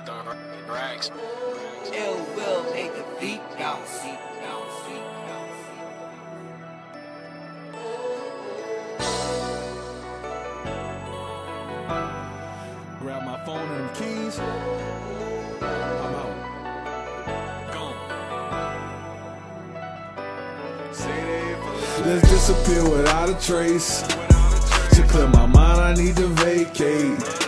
Big Thug Rags. Ill will make the beat bounce. Grab my phone and them keys. I'm out. Gone. Say Let's disappear without a trace. To clear my mind, I need to vacate.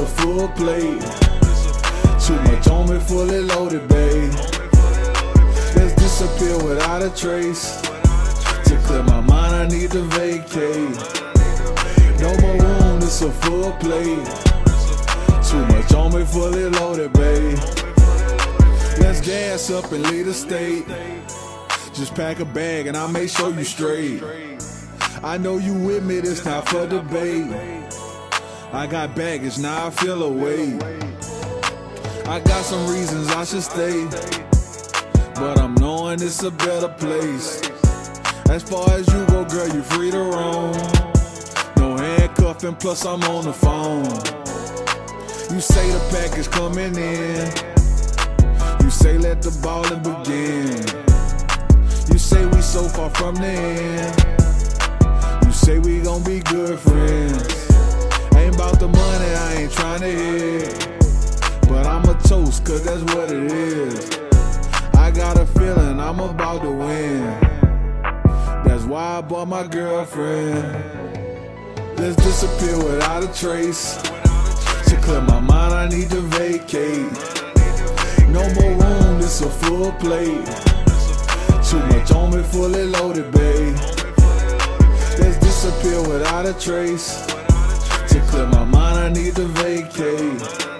A full plate. Too much on me, fully loaded, babe. Let's disappear without a trace. To clear my mind, I need to vacate. No more room, this a full plate. Too much on me, fully loaded, babe. Let's gas up and leave the state. Just pack a bag and I'll make sure you straight. I know you with me, this not for debate. I got baggage, now I feel away. I got some reasons I should stay, but I'm knowing it's a better place. As far as you go, girl, you're free to roam. No handcuffing, plus I'm on the phone. You say the package coming in. You say let the ballin' begin. You say we so far from the end. You say we gon' be good friends. Cause that's what it is. I got a feeling I'm about to win. That's why I bought my girlfriend. Let's disappear without a trace. To clear my mind, I need to vacate. No more room, this a full plate. Too much on me, fully loaded, babe. Let's disappear without a trace. To clear my mind, I need to vacate.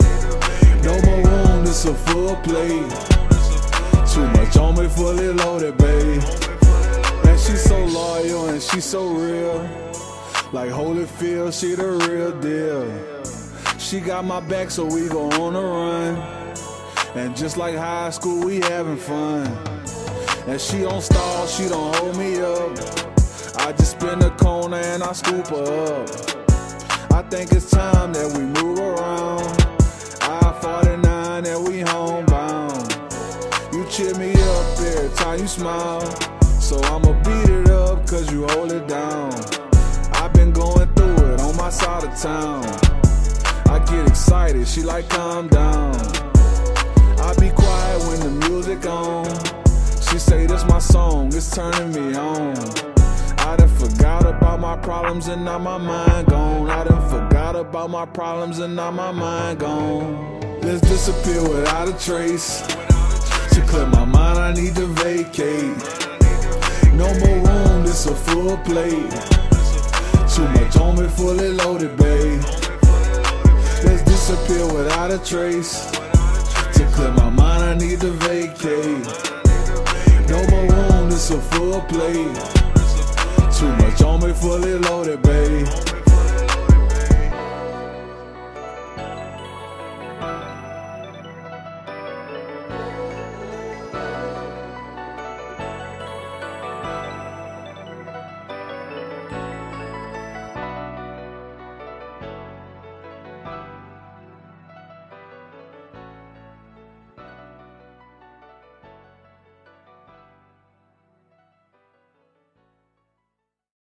This a plate. Too much on me, fully loaded, babe. And she's so loyal and she's so real. Like Holyfield, she the real deal. She got my back, so we go on a run. And just like high school, we having fun. And she don't stall, she don't hold me up. I just spin the corner and I scoop her up. I think it's time that we move around. I 49 and we homebound. You cheer me up every time you smile. So I'ma beat it up cause you hold it down. I've been going through it on my side of town. I get excited, she like calm down. I be quiet when the music on. She say this my song, it's turning me on. My problems and now my mind gone. I done forgot about my problems and now my mind gone. Let's disappear without a trace. To clear my mind, I need to vacate. No more room, this a full plate. Too much on me, fully loaded, babe. Let's disappear without a trace. To clear my mind, I need to vacate. No more room, this a full plate. Too much on me, fully loaded, babe.